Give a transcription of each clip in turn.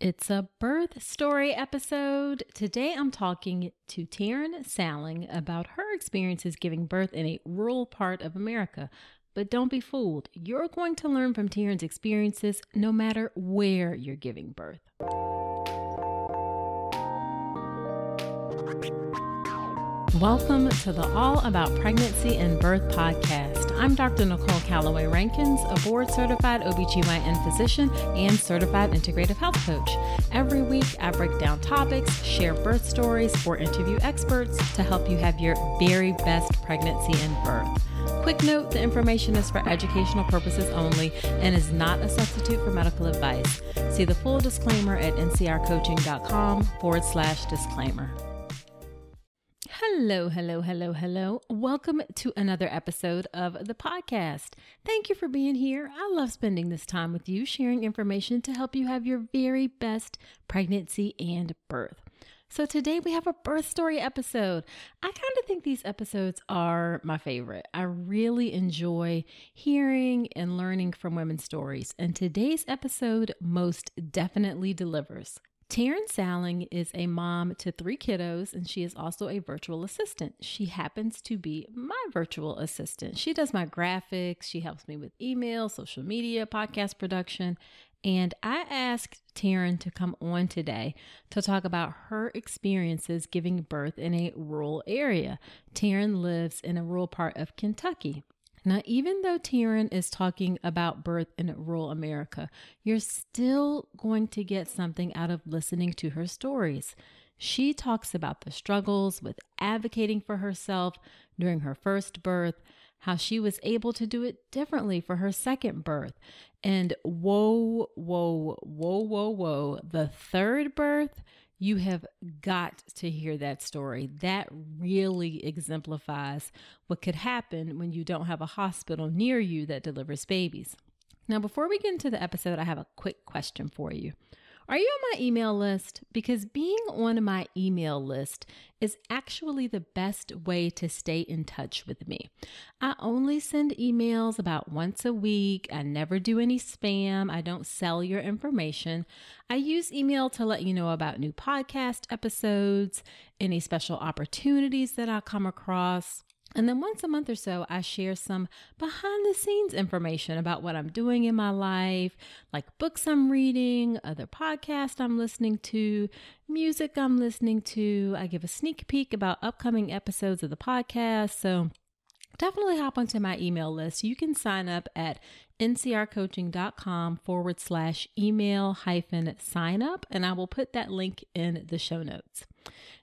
It's a birth story episode. Today I'm talking to Tarynn Saling about her experiences giving birth in a rural part of America. But don't be fooled, you're going to learn from Tarynn's experiences no matter where you're giving birth. Welcome to the All About Pregnancy and Birth podcast. I'm Dr. Nicole Calloway Rankins, a board certified OBGYN physician and certified integrative health coach. Every week, I break down topics, share birth stories, or interview experts to help you have your very best pregnancy and birth. Quick note the information is for educational purposes only and is not a substitute for medical advice. See the full disclaimer at ncrcoaching.com forward slash disclaimer. Hello, hello, hello, hello. Welcome to another episode of the podcast. Thank you for being here. I love spending this time with you, sharing information to help you have your very best pregnancy and birth. So, today we have a birth story episode. I kind of think these episodes are my favorite. I really enjoy hearing and learning from women's stories, and today's episode most definitely delivers. Tarynn Saling is a mom to three kiddos, and she is also a virtual assistant. She happens to be my virtual assistant. She does my graphics, she helps me with email, social media, podcast production. And I asked Tarynn to come on today to talk about her experiences giving birth in a rural area. Tarynn lives in a rural part of Kentucky. Now, even though Tarynn is talking about birth in rural America, you're still going to get something out of listening to her stories. She talks about the struggles with advocating for herself during her first birth, how she was able to do it differently for her second birth. And whoa, whoa, whoa, whoa, whoa, the third birth, you have got to hear that story. That really exemplifies what could happen when you don't have a hospital near you that delivers babies. Now, before we get into the episode, I have a quick question for you. Are you on my email list? Because being on my email list is actually the best way to stay in touch with me. I only send emails about once a week. I never do any spam. I don't sell your information. I use email to let you know about new podcast episodes, any special opportunities that I come across And then once a month or so, I share some behind the scenes information about what I'm doing in my life, like books I'm reading, other podcasts I'm listening to, music I'm listening to. I give a sneak peek about upcoming episodes of the podcast. So definitely hop onto my email list. You can sign up at ncrcoaching.com forward slash email hyphen sign up, and I will put that link in the show notes.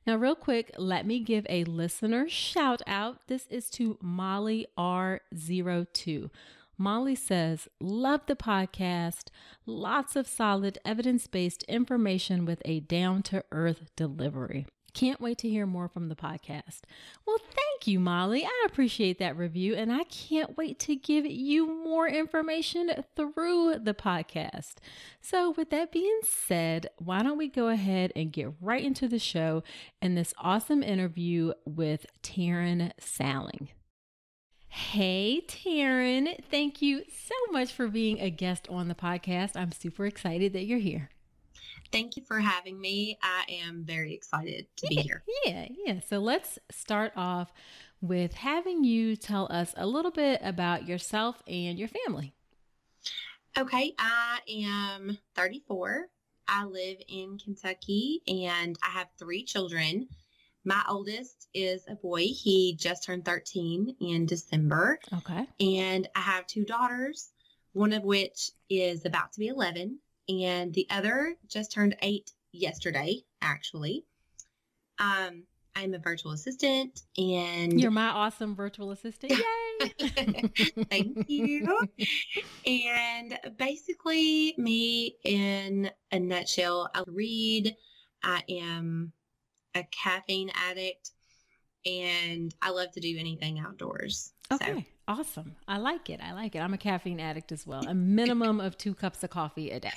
Now, real quick, let me give a listener shout out. This is to Molly R02. Molly says, Love the podcast. Lots of solid evidence based information with a down to earth delivery. Can't wait to hear more from the podcast. Well, thank you, Molly. I appreciate that review, and I can't wait to give you more information through the podcast. So, with that being said, why don't we go ahead and get right into the show and this awesome interview with Tarynn Saling. Hey, Tarynn. Thank you so much for being a guest on the podcast. I'm super excited that you're here. Thank you for having me. I am very excited to yeah, be here. Yeah, yeah. So let's start off with having you tell us a little bit about yourself and your family. Okay, I am 34. I live in Kentucky and I have three children. My oldest is a boy. He just turned 13 in December. Okay. And I have two daughters, one of which is about to be 11 and the other just turned eight yesterday, actually. Um, I'm a virtual assistant, and you're my awesome virtual assistant. Yay! Thank you. and basically, me in a nutshell, I read. I am a caffeine addict, and I love to do anything outdoors. Okay. So. Awesome. I like it. I like it. I'm a caffeine addict as well. A minimum of two cups of coffee a day.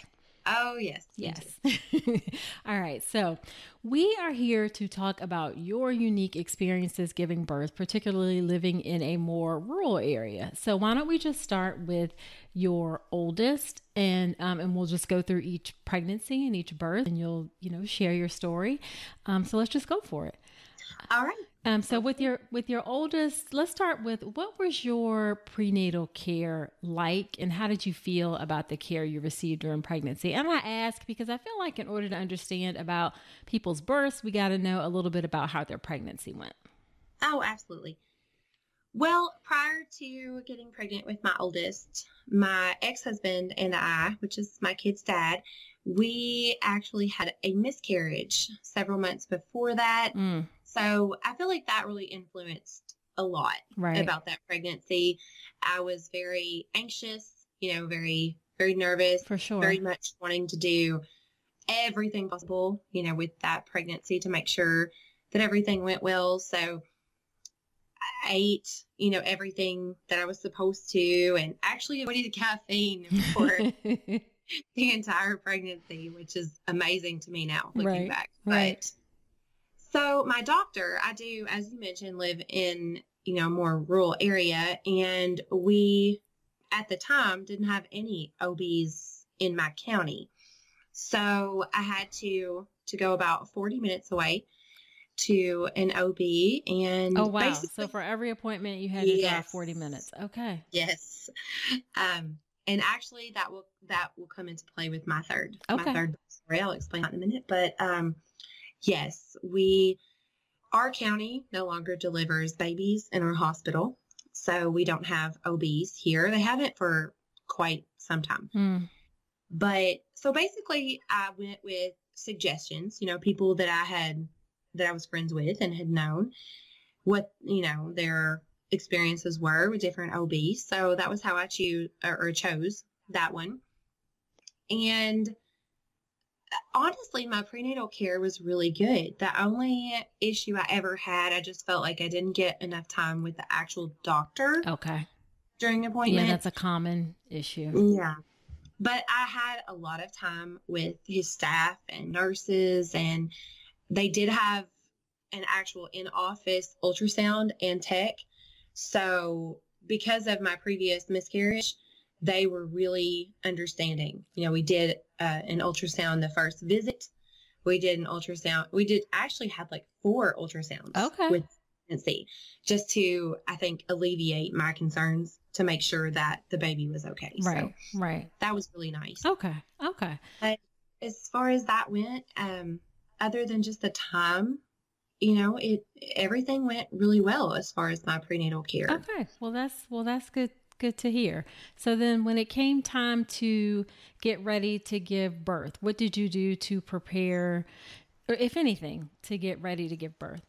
Oh, yes. Yes. All right. So, we are here to talk about your unique experiences giving birth, particularly living in a more rural area. So, why don't we just start with your oldest and um, and we'll just go through each pregnancy and each birth and you'll, you know, share your story. Um, so, let's just go for it. All right. Um, so with your with your oldest, let's start with what was your prenatal care like, and how did you feel about the care you received during pregnancy? And I ask because I feel like in order to understand about people's births, we got to know a little bit about how their pregnancy went. Oh, absolutely. Well, prior to getting pregnant with my oldest, my ex husband and I, which is my kid's dad, we actually had a miscarriage several months before that. Mm. So I feel like that really influenced a lot right. about that pregnancy. I was very anxious, you know, very, very nervous. For sure. Very much wanting to do everything possible, you know, with that pregnancy to make sure that everything went well. So I ate, you know, everything that I was supposed to and actually avoided caffeine for the entire pregnancy, which is amazing to me now looking right. back. But right. So my doctor, I do, as you mentioned, live in, you know, more rural area. And we, at the time, didn't have any OBs in my county. So I had to, to go about 40 minutes away to an OB and oh wow so for every appointment you had to yes, drive 40 minutes okay yes um and actually that will that will come into play with my third okay. my third story i'll explain that in a minute but um Yes, we, our county no longer delivers babies in our hospital. So we don't have OBs here. They haven't for quite some time. Mm. But so basically, I went with suggestions, you know, people that I had, that I was friends with and had known what, you know, their experiences were with different OBs. So that was how I choose or, or chose that one. And honestly, my prenatal care was really good. The only issue I ever had, I just felt like I didn't get enough time with the actual doctor. Okay. During appointment. Yeah, that's a common issue. Yeah. But I had a lot of time with his staff and nurses, and they did have an actual in office ultrasound and tech. So, because of my previous miscarriage, they were really understanding. You know, we did uh, an ultrasound the first visit. We did an ultrasound. We did actually had like four ultrasounds okay. with pregnancy, just to I think alleviate my concerns to make sure that the baby was okay. Right, so right. That was really nice. Okay, okay. But as far as that went, um, other than just the time, you know, it everything went really well as far as my prenatal care. Okay, well that's well that's good good to hear. So then when it came time to get ready to give birth, what did you do to prepare or if anything to get ready to give birth?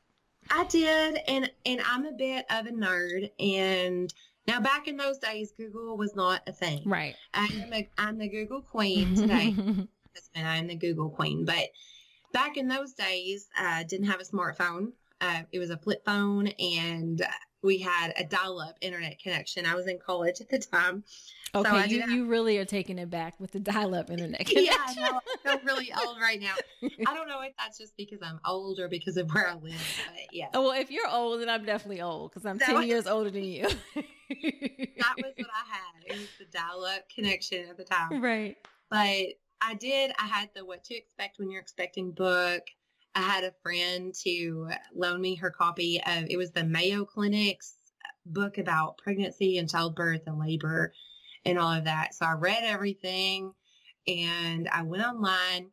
I did and and I'm a bit of a nerd and now back in those days Google was not a thing. Right. I am a I'm the Google queen today. and I'm the Google queen, but back in those days, I didn't have a smartphone. Uh, it was a flip phone and we had a dial-up internet connection. I was in college at the time. Okay, so you, have... you really are taking it back with the dial-up internet connection. yeah, no, I feel really old right now. I don't know if that's just because I'm old or because of where I live, but yeah. Oh, well, if you're old, then I'm definitely old because I'm that 10 was... years older than you. that was what I had. It was the dial-up connection at the time. Right. But I did. I had the What to Expect When You're Expecting book. I had a friend to loan me her copy of it was the Mayo Clinic's book about pregnancy and childbirth and labor and all of that. So I read everything and I went online,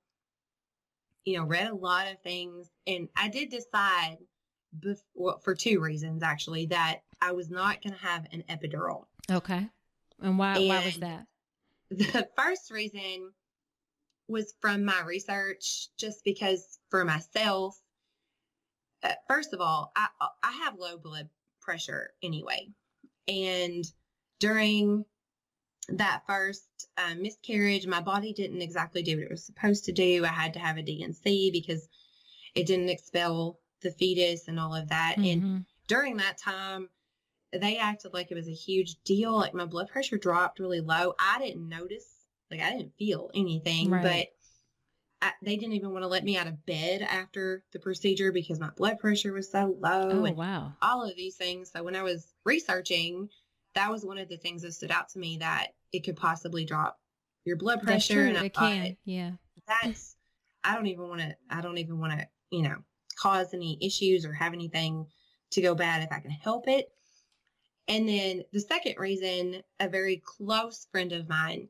you know, read a lot of things and I did decide before, for two reasons actually that I was not going to have an epidural. Okay. And why and why was that? The first reason was from my research just because for myself uh, first of all I, I have low blood pressure anyway. And during that first uh, miscarriage my body didn't exactly do what it was supposed to do. I had to have a D&C because it didn't expel the fetus and all of that. Mm-hmm. and during that time they acted like it was a huge deal. Like my blood pressure dropped really low. I didn't notice like I didn't feel anything, right. but I, they didn't even want to let me out of bed after the procedure because my blood pressure was so low. Oh, and wow. All of these things. So when I was researching, that was one of the things that stood out to me that it could possibly drop your blood pressure. and I it thought, can. Yeah. That's, I don't even want to, I don't even want to, you know, cause any issues or have anything to go bad if I can help it. And then the second reason, a very close friend of mine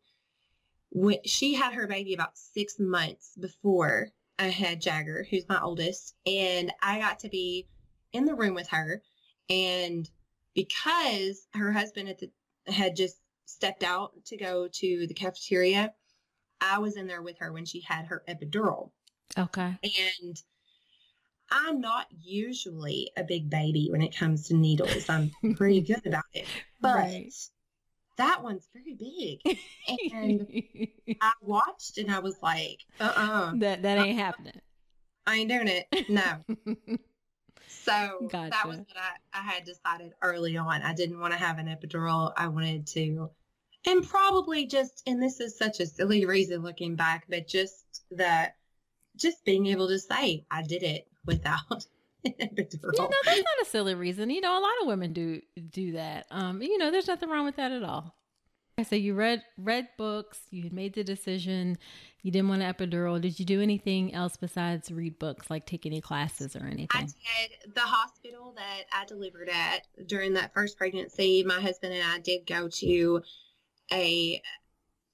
when she had her baby about six months before I had Jagger, who's my oldest, and I got to be in the room with her. And because her husband the, had just stepped out to go to the cafeteria, I was in there with her when she had her epidural. Okay. And I'm not usually a big baby when it comes to needles. I'm pretty good about it. But right that one's very big. And I watched and I was like, uh uh-uh. uh That that ain't uh, happening. I ain't doing it. No. so gotcha. that was what I, I had decided early on. I didn't want to have an epidural. I wanted to and probably just and this is such a silly reason looking back, but just that just being able to say I did it without epidural. Yeah, no, that's not a silly reason. You know, a lot of women do do that. Um, you know, there's nothing wrong with that at all. I So you read read books, you had made the decision, you didn't want an epidural. Did you do anything else besides read books, like take any classes or anything? I did. The hospital that I delivered at during that first pregnancy, my husband and I did go to a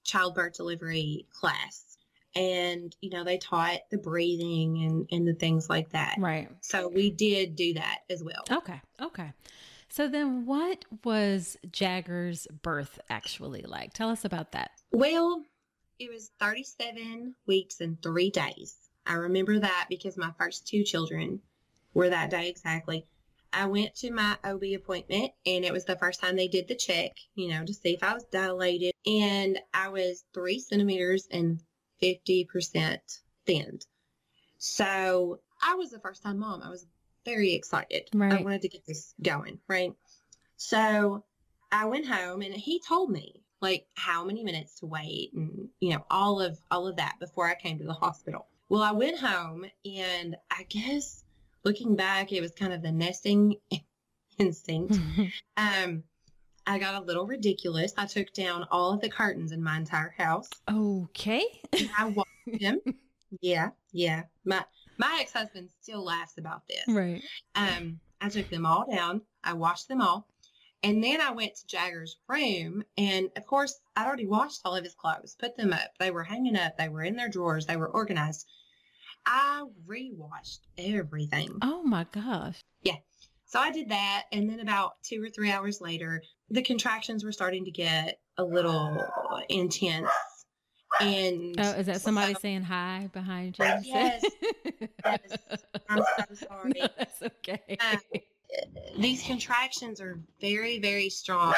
childbirth delivery class and you know they taught the breathing and and the things like that. Right. So we did do that as well. Okay. Okay. So then what was jagger's birth actually like? Tell us about that. Well it was 37 weeks and three days. I remember that because my first two children were that day exactly. I went to my OB appointment and it was the first time they did the check, you know, to see if I was dilated. And I was three centimeters and 50% thinned. So I was a first time mom. I was very excited. Right. I wanted to get this going, right? So I went home and he told me like how many minutes to wait and you know all of all of that before I came to the hospital. Well, I went home and I guess looking back it was kind of the nesting instinct. um I got a little ridiculous. I took down all of the curtains in my entire house. Okay. I watched him. Yeah, yeah. My my ex husband still laughs about this. Right. Um, I took them all down. I washed them all. And then I went to Jagger's room. And of course, I'd already washed all of his clothes, put them up. They were hanging up. They were in their drawers. They were organized. I rewashed everything. Oh my gosh. Yeah. So I did that. And then about two or three hours later, the contractions were starting to get a little intense. And oh, is that somebody so, saying hi behind you? Yes. yes. I'm so sorry. No, that's okay. Um, these contractions are very, very strong.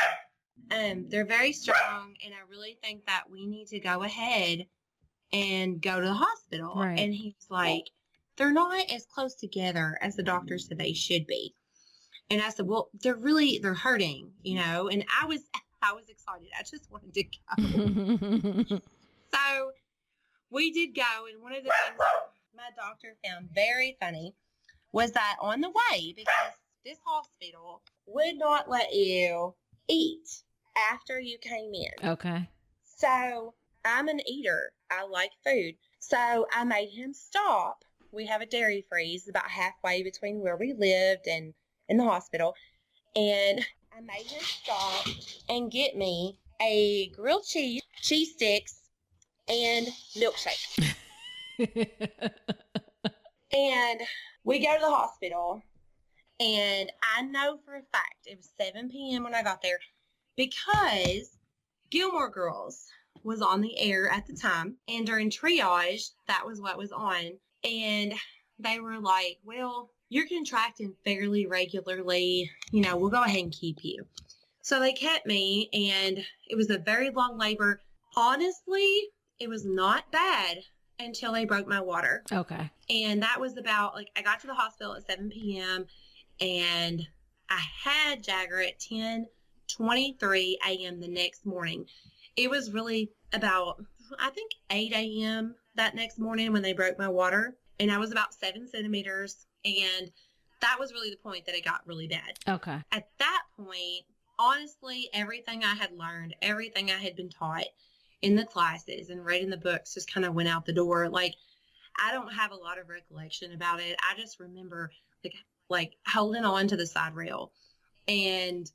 Um, they're very strong, and I really think that we need to go ahead and go to the hospital. Right. And he's like, they're not as close together as the doctor said they should be. And I said, well, they're really, they're hurting, you mm. know? And I was, I was excited. I just wanted to go. so we did go. And one of the things my doctor found very funny was that on the way, because this hospital would not let you eat after you came in. Okay. So I'm an eater. I like food. So I made him stop. We have a dairy freeze about halfway between where we lived and in the hospital. And I made him stop and get me a grilled cheese, cheese sticks, and milkshake. and we go to the hospital and I know for a fact it was 7 p.m. when I got there because Gilmore Girls was on the air at the time. And during triage, that was what was on. And they were like, well, you're contracting fairly regularly. You know, we'll go ahead and keep you. So they kept me, and it was a very long labor. Honestly, it was not bad until they broke my water. Okay. And that was about like I got to the hospital at 7 p.m and I had Jagger at 10 23 a.m. the next morning. It was really about, I think, 8 a.m. that next morning when they broke my water. And I was about seven centimeters. And that was really the point that it got really bad. Okay. At that point, honestly, everything I had learned, everything I had been taught in the classes and reading the books just kind of went out the door. Like, I don't have a lot of recollection about it. I just remember like like holding on to the side rail and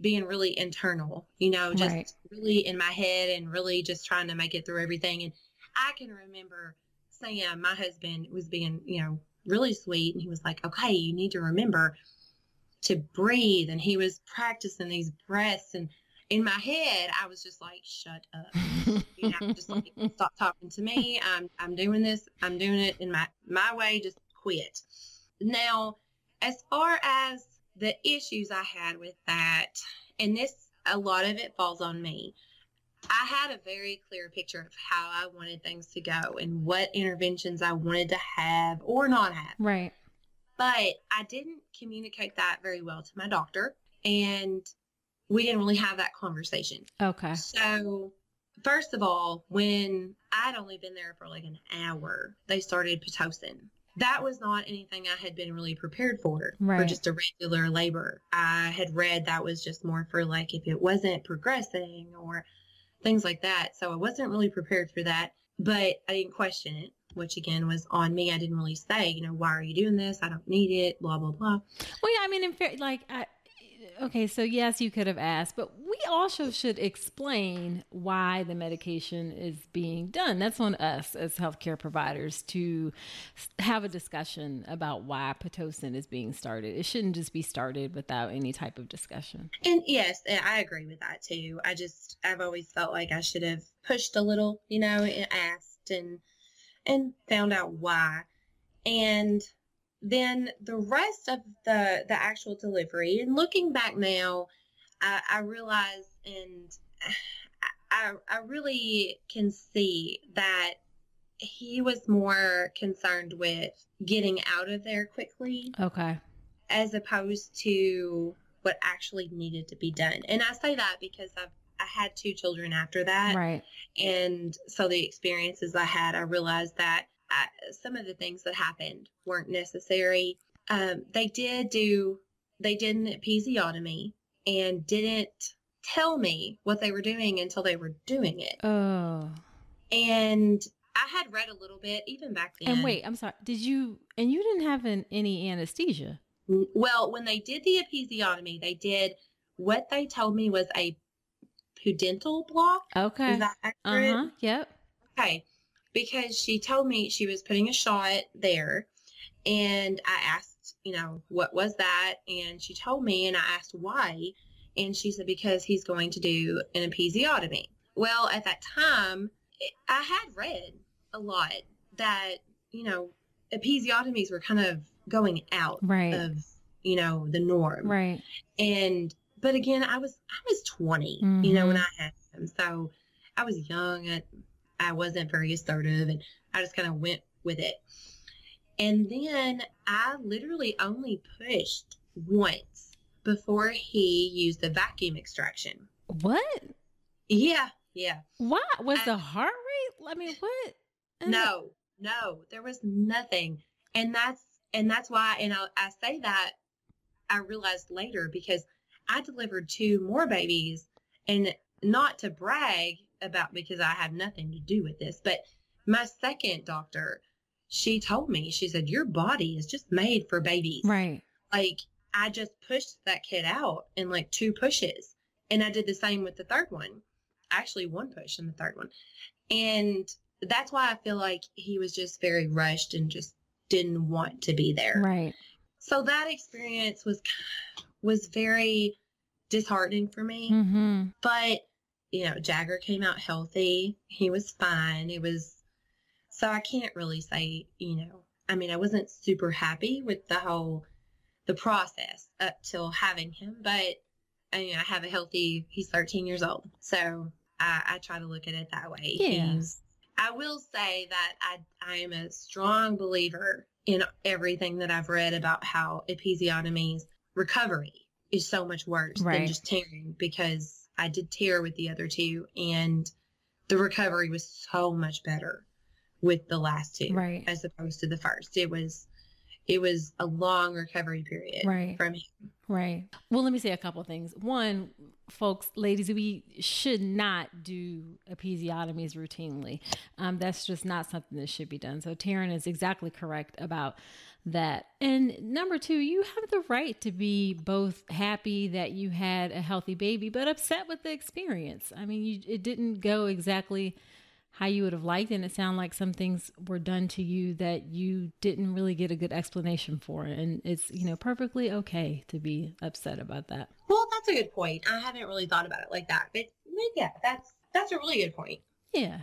being really internal, you know, just right. really in my head and really just trying to make it through everything. And I can remember Sam, my husband, was being, you know, really sweet. And he was like, okay, you need to remember to breathe. And he was practicing these breaths. And in my head, I was just like, shut up. you know, just like, stop talking to me. I'm, I'm doing this. I'm doing it in my, my way. Just quit. Now, as far as the issues I had with that, and this, a lot of it falls on me. I had a very clear picture of how I wanted things to go and what interventions I wanted to have or not have. Right. But I didn't communicate that very well to my doctor. And we didn't really have that conversation. Okay. So, first of all, when I'd only been there for like an hour, they started Pitocin that was not anything I had been really prepared for, right. for just a regular labor. I had read that was just more for like if it wasn't progressing or things like that. So I wasn't really prepared for that, but I didn't question it, which again was on me. I didn't really say, you know, why are you doing this? I don't need it, blah, blah, blah. Well, yeah, I mean, in fair, like, I, okay, so yes, you could have asked, but we also should explain why the medication is being done. That's on us as healthcare providers to have a discussion about why Pitocin is being started. It shouldn't just be started without any type of discussion. And yes, I agree with that too. I just, I've always felt like I should have pushed a little, you know, and asked and, and found out why. And then the rest of the the actual delivery and looking back now i, I realize and I, I really can see that he was more concerned with getting out of there quickly okay as opposed to what actually needed to be done and i say that because i've I had two children after that. Right. And so the experiences I had, I realized that I, some of the things that happened weren't necessary. Um, they did do, they did an episiotomy and didn't tell me what they were doing until they were doing it. Oh. And I had read a little bit even back then. And wait, I'm sorry. Did you, and you didn't have an, any anesthesia? well, when they did the episiotomy, they did what they told me was a pudendal block. Okay. Is that accurate? Uh-huh. Yep. Okay. Because she told me she was putting a shot there and I asked, you know, what was that? And she told me and I asked why. And she said, because he's going to do an episiotomy. Well, at that time, I had read a lot that, you know, episiotomies were kind of going out right. of, you know, the norm. Right. And but again, I was I was 20, mm-hmm. you know, when mm-hmm. I had him. So I was young and I wasn't very assertive and I just kind of went with it. And then I literally only pushed once before he used the vacuum extraction. What? Yeah, yeah. What was I, the heart rate? I mean, what? Uh. No, no, there was nothing, and that's and that's why. And I, I say that I realized later because I delivered two more babies and not to brag about because I have nothing to do with this, but my second doctor, she told me, she said, Your body is just made for babies. Right. Like I just pushed that kid out in like two pushes. And I did the same with the third one. Actually, one push in the third one. And that's why I feel like he was just very rushed and just didn't want to be there. Right. So that experience was was very disheartening for me. Mm-hmm. But, you know, Jagger came out healthy. He was fine. It was, so I can't really say, you know, I mean, I wasn't super happy with the whole, the process up till having him, but I mean, I have a healthy, he's 13 years old. So I, I try to look at it that way. Yeah. He's, I will say that I, I am a strong believer in everything that I've read about how episiotomies recovery is so much worse right. than just tearing because I did tear with the other two and the recovery was so much better with the last two right. as opposed to the first. It was it was a long recovery period right. from him. Right. Well, let me say a couple things. One, folks, ladies, we should not do episiotomies routinely. Um, that's just not something that should be done. So Tarynn is exactly correct about that. And number two, you have the right to be both happy that you had a healthy baby, but upset with the experience. I mean, you, it didn't go exactly how you would have liked, and it sounded like some things were done to you that you didn't really get a good explanation for. And it's, you know, perfectly okay to be upset about that. Well, that's a good point. I haven't really thought about it like that, but yeah, that's that's a really good point. Yeah.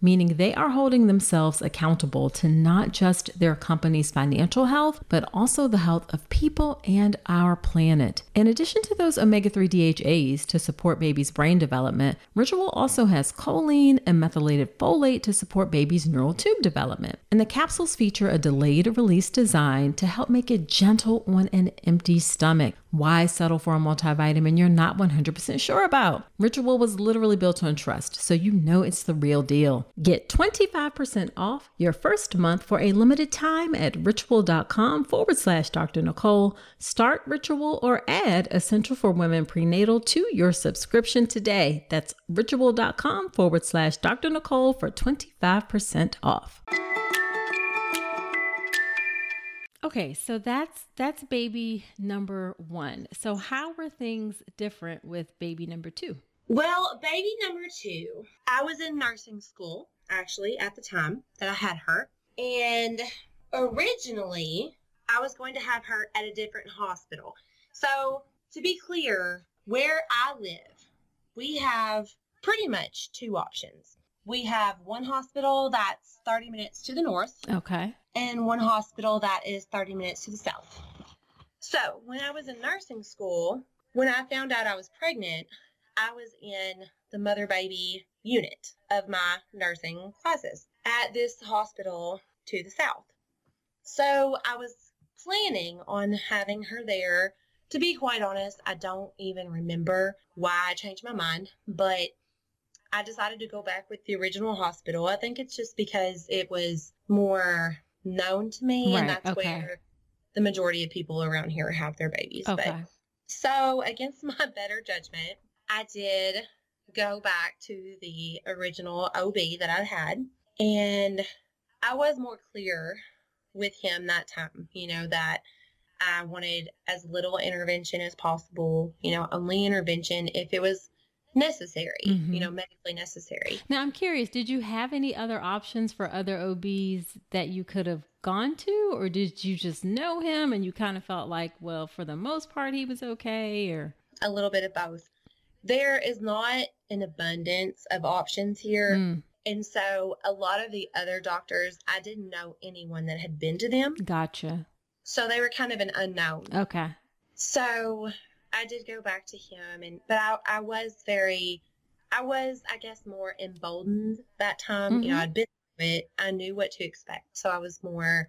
meaning they are holding themselves accountable to not just their company's financial health, but also the health of people and our planet. In addition to those omega 3 DHAs to support baby's brain development, Ritual also has choline and methylated folate to support baby's neural tube development. And the capsules feature a delayed release design to help make it gentle on an empty stomach. Why settle for a multivitamin you're not 100% sure about? Ritual was literally built on trust, so you know it's the real deal. Get 25% off your first month for a limited time at ritual.com forward slash Dr. Nicole. Start Ritual or add Essential for Women Prenatal to your subscription today. That's ritual.com forward slash Dr. Nicole for 25% off. Okay, so that's that's baby number 1. So how were things different with baby number 2? Well, baby number 2, I was in nursing school actually at the time that I had her, and originally I was going to have her at a different hospital. So, to be clear, where I live, we have pretty much two options. We have one hospital that's 30 minutes to the north. Okay and one hospital that is 30 minutes to the south. So when I was in nursing school, when I found out I was pregnant, I was in the mother baby unit of my nursing classes at this hospital to the south. So I was planning on having her there. To be quite honest, I don't even remember why I changed my mind, but I decided to go back with the original hospital. I think it's just because it was more known to me, Right, and that's okay. where the majority of people around here have their babies. Okay. But so, against my better judgment, I did go back to the original OB that I had, and I was more clear with him that time, you know, that I wanted as little intervention as possible, you know, only intervention if it was necessary, Mhm. you know, medically necessary. Now I'm curious, did you have any other options for other OBs that you could have gone to or did you just know him and you kind of felt like, well, for the most part he was okay or A little bit of both. There is not an abundance of options here. Mm, And so a lot of the other doctors, I didn't know anyone that had been to them. gotcha. So they were kind of an unknown. Okay. So I did go back to him and but I, I was very I was I guess more emboldened that time. You know, Mhm. I'd been through it. I knew what to expect. So I was more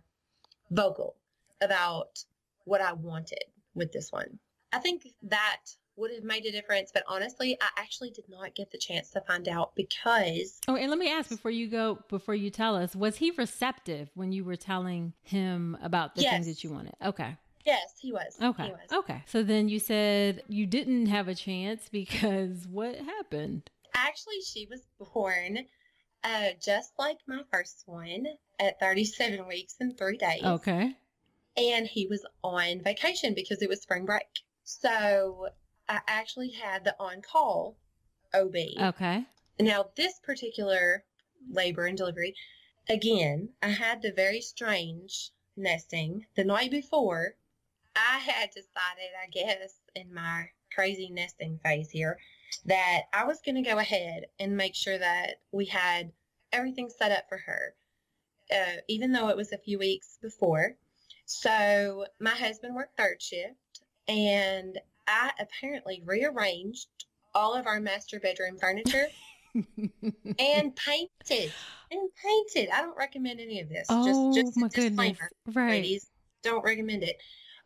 vocal about what I wanted with this one. I think that would have made a difference, but honestly, I actually did not get the chance to find out because Oh, and let me ask before you go, before you tell us, was he receptive when you were telling him about the things that you wanted? Okay. yes, he was. Okay. He was. Okay. So then you said you didn't have a chance because what happened? Actually, she was born uh, just like my first one at 37 weeks and three days. Okay. And he was on vacation because it was spring break. So I actually had the on call OB. Okay. Now, this particular labor and delivery, again, I had the very strange nesting the night before. I had decided, I guess, in my crazy nesting phase here, that I was going to go ahead and make sure that we had everything set up for her, uh, even though it was a few weeks before. So my husband worked third shift, and I apparently rearranged all of our master bedroom furniture and painted and painted. I don't recommend any of this. oh just just oh a my goodness. disclaimer, Right. ladies. Don't recommend it.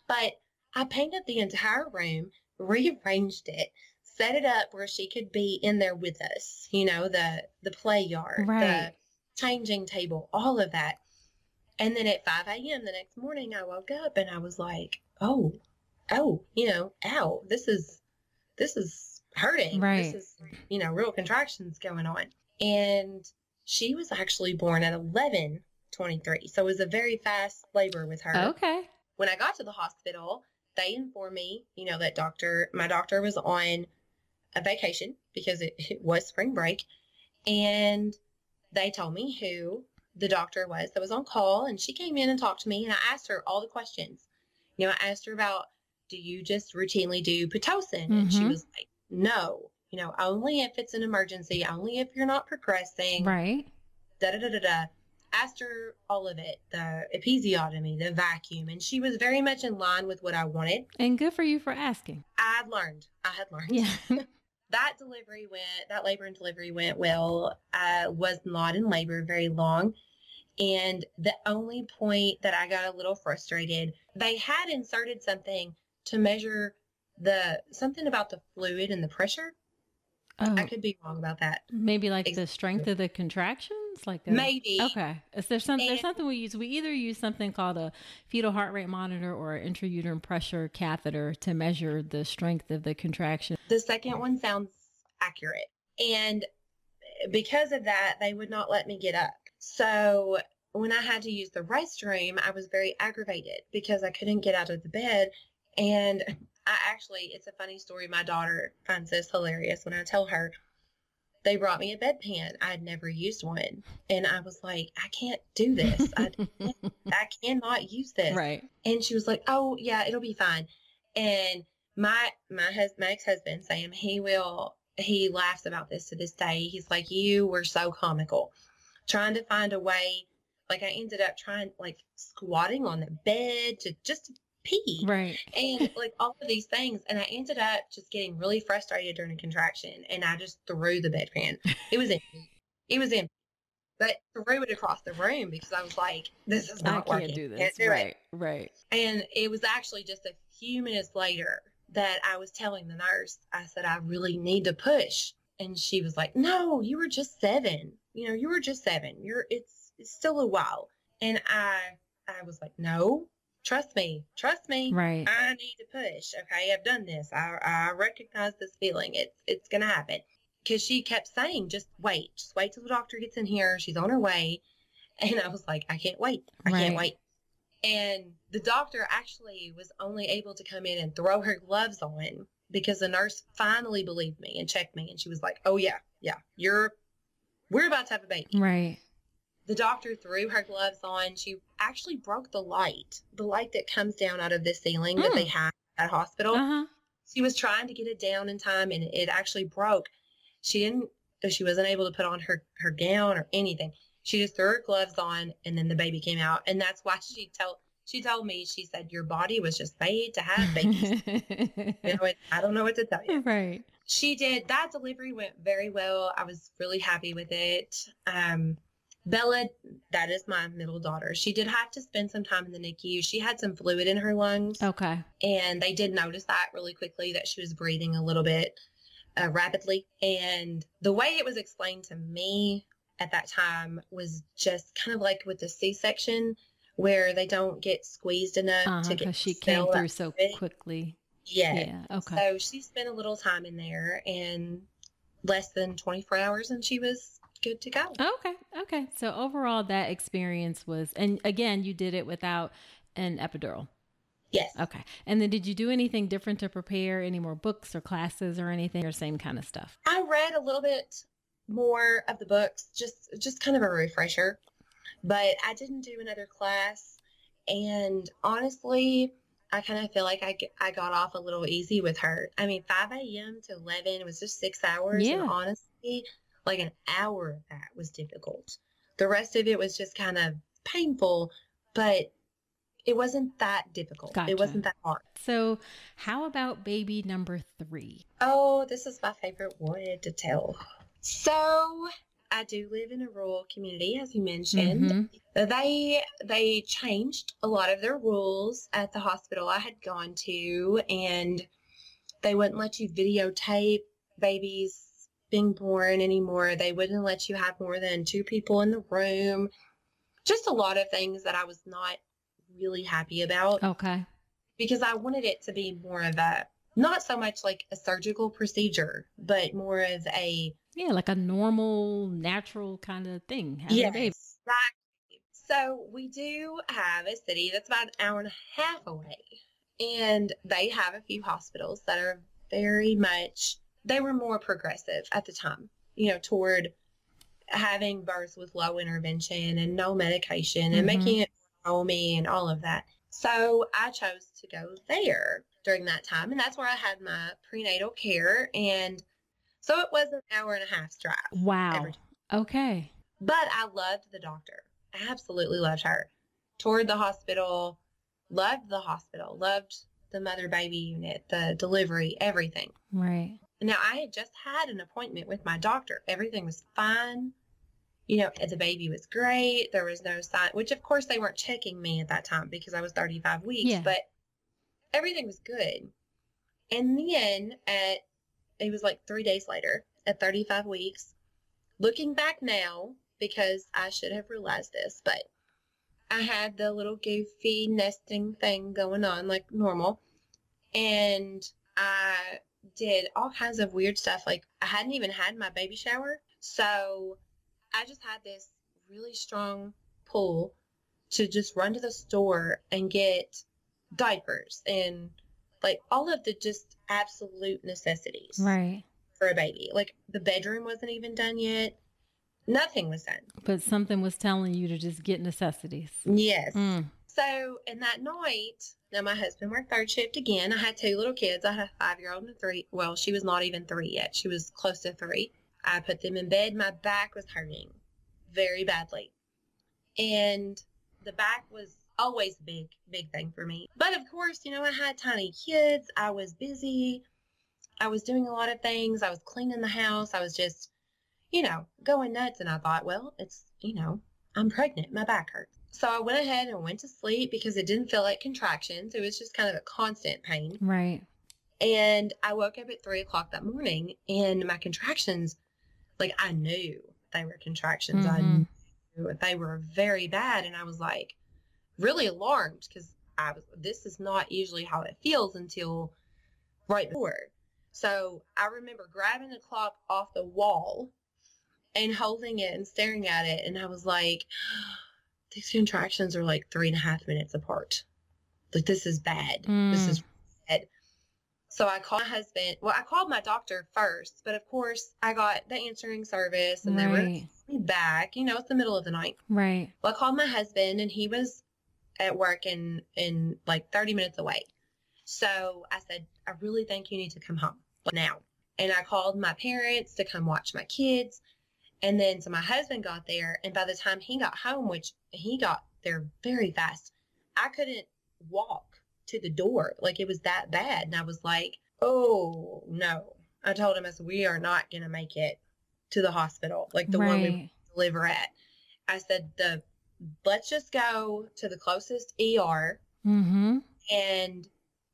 But I painted the entire room, rearranged it, set it up where she could be in there with us. You know, the the play yard, Right. the changing table, all of that. And then at 5 a.m. the next morning, I woke up and I was like, oh, oh, you know, ow, this is, this is hurting. Right. This is, you know, real contractions going on. And she was actually born at 11 23. So it was a very fast labor with her. Okay. When I got to the hospital, they informed me, you know, that doctor, my doctor was on a vacation because it, it was spring break. And they told me who the doctor was that was on call. And she came in and talked to me. And I asked her all the questions. You know, I asked her about, do you just routinely do Pitocin? And she Mhm. was like, no, you know, only if it's an emergency, only if you're not progressing Right. da da da da da. Asked her all of it, the episiotomy, the vacuum, and she was very much in line with what I wanted. And good for you for asking. I had learned. I had learned. Yeah. That delivery went, that labor and delivery went well. I was not in labor very long. And the only point that I got a little frustrated, they had inserted something to measure the something about the fluid and the pressure. Oh, I could be wrong about that. maybe like Ex- the strength of the contractions, like a, Maybe. Okay. Is there some, there's something we use? We either use something called a fetal heart rate monitor or an intrauterine pressure catheter to measure the strength of the contraction. The second one sounds accurate. And because of that, they would not let me get up. So when I had to use the restroom, I was very aggravated because I couldn't get out of the bed. And I actually, it's a funny story. My daughter finds this hilarious when I tell her they brought me a bedpan. I had never used one. And I was like, I can't do this. I, I cannot use this. right. And she was like, "Oh yeah, it'll be fine." And my my hus- my ex husband Sam, he will he laughs about this to this day. He's like, "You were so comical, trying to find a way." Like I ended up trying like squatting on the bed to just pee. Right. And like all of these things, and I ended up just getting really frustrated during a contraction, and I just threw the bedpan. It was empty. It was empty, but threw it across the room because I was like, "This is I not can't working. do this. Can't do it." right. Right. And it was actually just a few minutes later that I was telling the nurse, I said, I really need to push. And she was like, no, you were just seven. You know, you were just seven. You're, it's, it's still a while. And I, I was like, no, trust me, trust me. Right. I need to push. Okay. I've done this. I, I recognize this feeling. It's, it's going to happen. Cause she kept saying, just wait, just wait till the doctor gets in here. She's on her way. And I was like, I can't wait. I right. can't wait. And the doctor actually was only able to come in and throw her gloves on because the nurse finally believed me and checked me. And she was like, oh, yeah, yeah, you're, we're about to have a baby. Right. The doctor threw her gloves on. She actually broke the light, the light that comes down out of the ceiling mm. that they hmm. have at hospital. Uh-huh. She was trying to get it down in time and it actually broke. She didn't, she wasn't able to put on her, her gown or anything. She just threw her gloves on and then the baby came out. And that's why she told she told me, she said, Your body was just made to have babies. you know, I don't know what to tell you. Right. She did that delivery went very well. I was really happy with it. Um Bella, that is my middle daughter. She did have to spend some time in the NICU. She had some fluid in her lungs. Okay. And they did notice that really quickly that she was breathing a little bit uh, rapidly. And the way it was explained to me at that time was just kind of like with the C-section where they don't get squeezed enough uh-huh, to get she came through so quickly. quickly. Yeah. yeah. Okay. So she spent a little time in there and less than 24 hours and she was good to go. Okay. Okay. So overall that experience was and again you did it without an epidural. Yes. Okay. And then did you do anything different to prepare any more books or classes or anything or same kind of stuff? I read a little bit more of the books, just just kind of a refresher. But I didn't do another class, and honestly, I kind of feel like I, I got off a little easy with her. I mean, 5 a.m. to 11 was just six hours. Yeah. And honestly, like an hour of that was difficult. The rest of it was just kind of painful, but it wasn't that difficult. Gotcha. It wasn't that hard. So, how about baby number three? Oh, this is my favorite one to tell. So I do live in a rural community, as you mentioned. Mm-hmm. They they changed a lot of their rules at the hospital I had gone to, and they wouldn't let you videotape babies being born anymore. They wouldn't let you have more than two people in the room. Just a lot of things that I was not really happy about. Okay. Because I wanted it to be more of a not so much like a surgical procedure, but more of a yeah, like a normal, natural kind of thing. Yeah, exactly. So we do have a city that's about an hour and a half away, and they have a few hospitals that are very much. They were more progressive at the time, you know, toward having births with low intervention and no medication and mm-hmm. making it homey and all of that. So I chose to go there during that time. And that's where I had my prenatal care. And so it was an hour and a half drive. Wow. Okay. But I loved the doctor. I absolutely loved her. Toured the hospital, loved the hospital, loved the mother baby unit, the delivery, everything. Right. Now I had just had an appointment with my doctor. Everything was fine. You know, the baby was great. There was no sign, which of course they weren't checking me at that time because I was 35 weeks, yeah. but everything was good. And then at it was like three days later at 35 weeks. Looking back now, because I should have realized this, but I had the little goofy nesting thing going on like normal. And I did all kinds of weird stuff. Like I hadn't even had my baby shower. So I just had this really strong pull to just run to the store and get diapers and like all of the just absolute necessities right for a baby like the bedroom wasn't even done yet nothing was done but something was telling you to just get necessities yes mm. So in that night now my husband worked third shift again i had two little kids i had a five year old and a three well she was not even three yet she was close to three i put them in bed my back was hurting very badly and the back was always a big, big thing for me. But of course, you know, I had tiny kids. I was busy. I was doing a lot of things. I was cleaning the house. I was just, you know, going nuts. And I thought, well, it's, you know, I'm pregnant. My back hurts. So I went ahead and went to sleep because it didn't feel like contractions. It was just kind of a constant pain. Right. And I woke up at three o'clock that morning and my contractions, like I knew they were contractions. Mm-hmm. I knew they were very bad. And I was like really alarmed because I was, this is not usually how it feels until right before. So I remember grabbing the clock off the wall and holding it and staring at it. And I was like, these contractions are like three and a half minutes apart. Like, this is bad. Mm. This is bad. So I called my husband. Well, I called my doctor first, but of course I got the answering service and right. they were back. You know, it's the middle of the night. Right. Well, I called my husband and he was at work and in like 30 minutes away. So I said, I really think you need to come home now. And I called my parents to come watch my kids. And then so my husband got there, and by the time he got home, which he got there very fast, I couldn't walk to the door. Like it was that bad. And I was like, oh no. I told him, I said, we are not going to make it to the hospital, like the right. one we deliver at. I said, the let's just go to the closest ER mm-hmm. and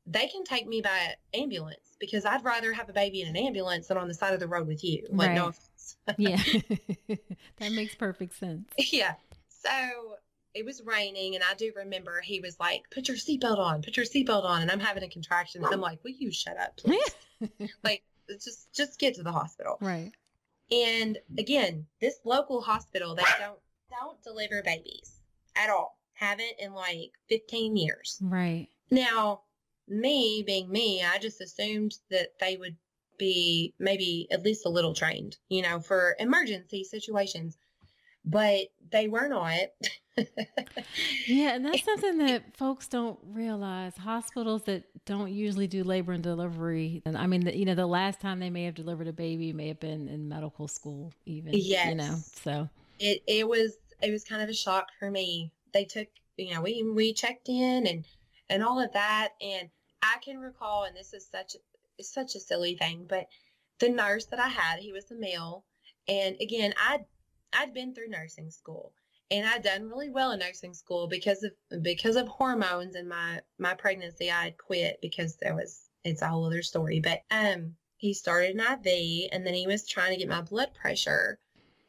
they can take me by ambulance because I'd rather have a baby in an ambulance than on the side of the road with you. Like, right. no offense. yeah. that makes perfect sense. Yeah. So it was raining and I do remember he was like, put your seatbelt on, put your seatbelt on. And I'm having a contraction. I'm like, will you shut up, please? like, just, just get to the hospital. Right. And again, this local hospital, they don't, don't deliver babies at all. Haven't in like 15 years. Right. Now, me being me, I just assumed that they would be maybe at least a little trained, you know, for emergency situations. But they were not. yeah, and that's something that folks don't realize. Hospitals that don't usually do labor and delivery, and I mean, the, you know, the last time they may have delivered a baby may have been in medical school, even. Yes. You know, so it it was it was kind of a shock for me. They took, you know, we we checked in and and all of that, and I can recall, and this is such it's such a silly thing, but the nurse that I had, he was a male, and again, I'd I'd been through nursing school, and I'd done really well in nursing school because of because of hormones and my my pregnancy. I had quit because there was it's a whole other story, but um, he started an IV, and then he was trying to get my blood pressure,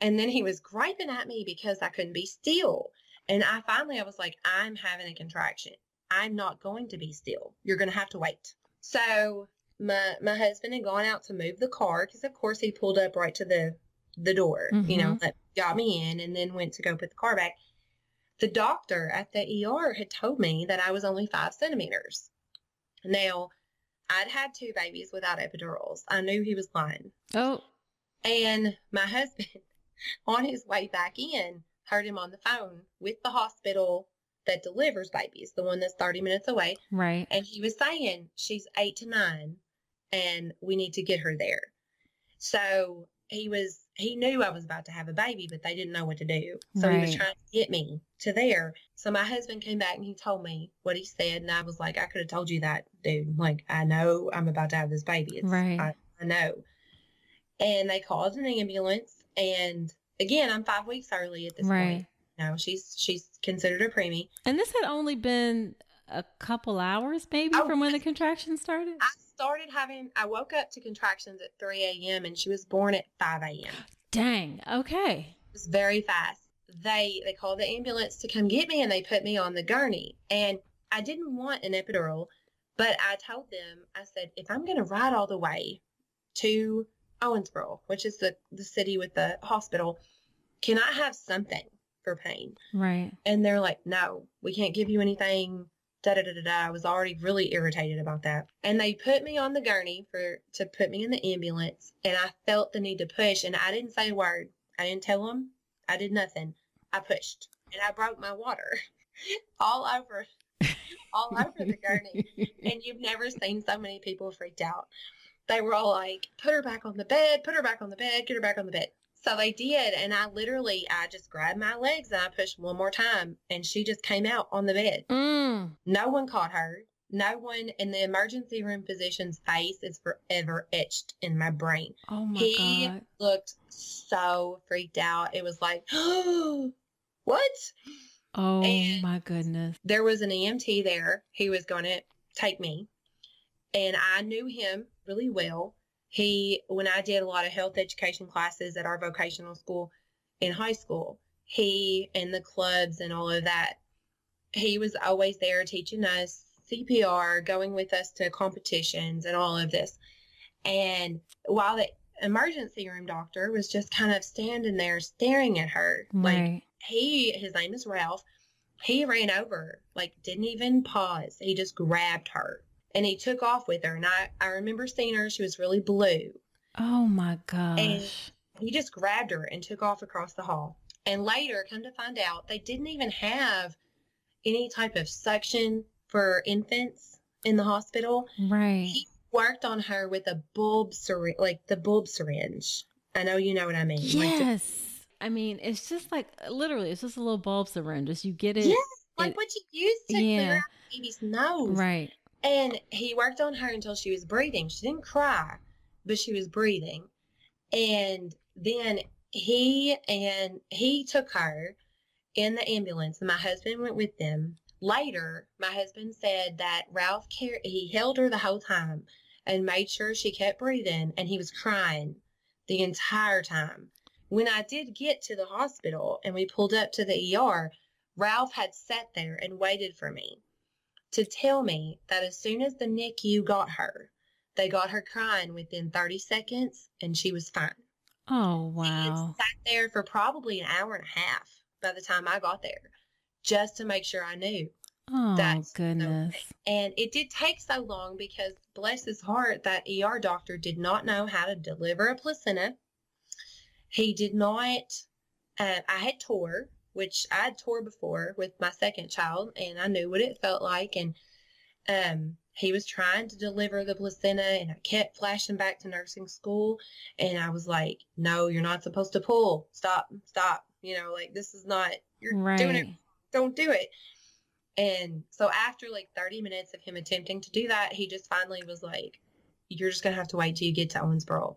and then he was griping at me because I couldn't be still. And I finally I was like, I'm having a contraction. I'm not going to be still. You're going to have to wait. So my my husband had gone out to move the car because of course he pulled up right to the the door, mm-hmm. you know, mm-hmm. that got me in and then went to go put the car back. The doctor at the ER had told me that I was only five centimeters. Now, I'd had two babies without epidurals. I knew he was lying. Oh. And my husband, on his way back in, heard him on the phone with the hospital that delivers babies, the one that's 30 minutes away. Right. And he was saying she's eight to nine and we need to get her there. So he was, he knew I was about to have a baby, but they didn't know what to do. So right. he was trying to get me to there. So my husband came back and he told me what he said. And I was like, I could have told you that, dude. Like, I know I'm about to have this baby. It's, right. I, I know. And they called an ambulance. And again, I'm five weeks early at this right. point. No, she's she's considered a preemie. And this had only been a couple hours, maybe, from when the contractions started. I started having. I woke up to contractions at three a.m. and she was born at five a.m. Dang. Okay. It was very fast. They they called the ambulance to come get me and they put me on the gurney. And I didn't want an epidural, but I told them I said if I'm going to ride all the way to Owensboro, which is the the city with the hospital, can I have something? For pain. Right. And they're like, no, we can't give you anything. Da da da da da. I was already really irritated about that. And they put me on the gurney for to put me in the ambulance, and I felt the need to push, and I didn't say a word. I didn't tell them. I did nothing. I pushed, and I broke my water all over, all over the gurney. And you've never seen so many people freaked out. They were all like, "Put her back on the bed. Put her back on the bed. Get her back on the bed." So they did, and I literally, I just grabbed my legs and I pushed one more time, and she just came out on the bed. Mm. No one caught her. No one in the emergency room physician's face is forever etched in my brain. Oh my god. he God. looked so freaked out. It was like, oh, what? Oh and my goodness. There was an EMT there. He was going to take me. and I knew him really well. He, when I did a lot of health education classes at our vocational school in high school, he and the clubs and all of that, he was always there teaching us CPR, going with us to competitions and all of this. And while the emergency room doctor was just kind of standing there staring at her, right. like he, his name is Ralph, he ran over, like didn't even pause. He just grabbed her and he took off with her. And I, I remember seeing her. She was really blue. Oh my gosh. And he just grabbed her and took off across the hall. And later, come to find out, they didn't even have any type of suction for infants in the hospital. Right. He worked on her with a bulb syringe, like the bulb syringe. I know you know what I mean. Yes. Like I mean, it's just like literally, it's just a little bulb syringe. Just you get it. Yes, like it, what you use to yeah. clear out baby's nose. Right. And he worked on her until she was breathing. She didn't cry, but she was breathing. And then he and he took her in the ambulance, my husband went with them. Later, my husband said that Ralph he held her the whole time and made sure she kept breathing, and he was crying the entire time. When I did get to the hospital and we pulled up to the ER, Ralph had sat there and waited for me to tell me that as soon as the NICU got her, they got her crying within 30 seconds and she was fine. Oh, wow. sat there for probably an hour and a half by the time I got there just to make sure I knew. Oh, that's goodness. And it did take so long because, bless his heart, that ER doctor did not know how to deliver a placenta. He did not, uh, I had tore which I had tore before with my second child, and I knew what it felt like. And um, he was trying to deliver the placenta, and I kept flashing back to nursing school. And I was like, "No, you're not supposed to pull. Stop, stop. You know, like this is not. You're right. doing it. Don't do it." And so after like 30 minutes of him attempting to do that, he just finally was like, "You're just gonna have to wait till you get to Owensboro."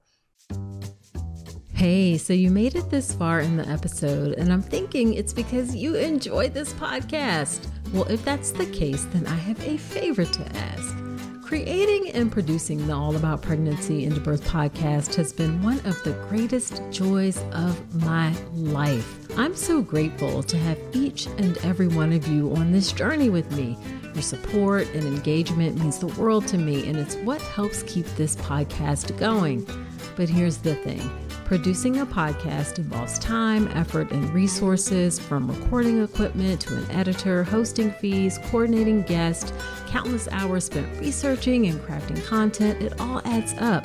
Hey, so you made it this far in the episode, and I'm thinking it's because you enjoyed this podcast. Well, if that's the case, then I have a favor to ask. Creating and producing the All About Pregnancy and Birth podcast has been one of the greatest joys of my life. I'm so grateful to have each and every one of you on this journey with me. Your support and engagement means the world to me, and it's what helps keep this podcast going. But here's the thing Producing a podcast involves time, effort, and resources from recording equipment to an editor, hosting fees, coordinating guests, countless hours spent researching and crafting content. It all adds up.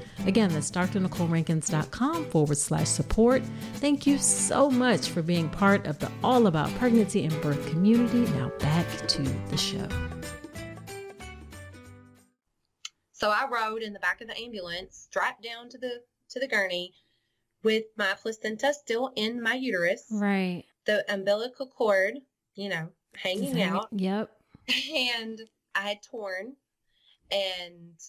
Again, that's drnicolerankins.com forward slash support. Thank you so much for being part of the All About Pregnancy and Birth community. Now back to the show. So I rode in the back of the ambulance, strapped down to the to the gurney, with my placenta still in my uterus. Right. The umbilical cord, you know, hanging out. Yep. And I had torn and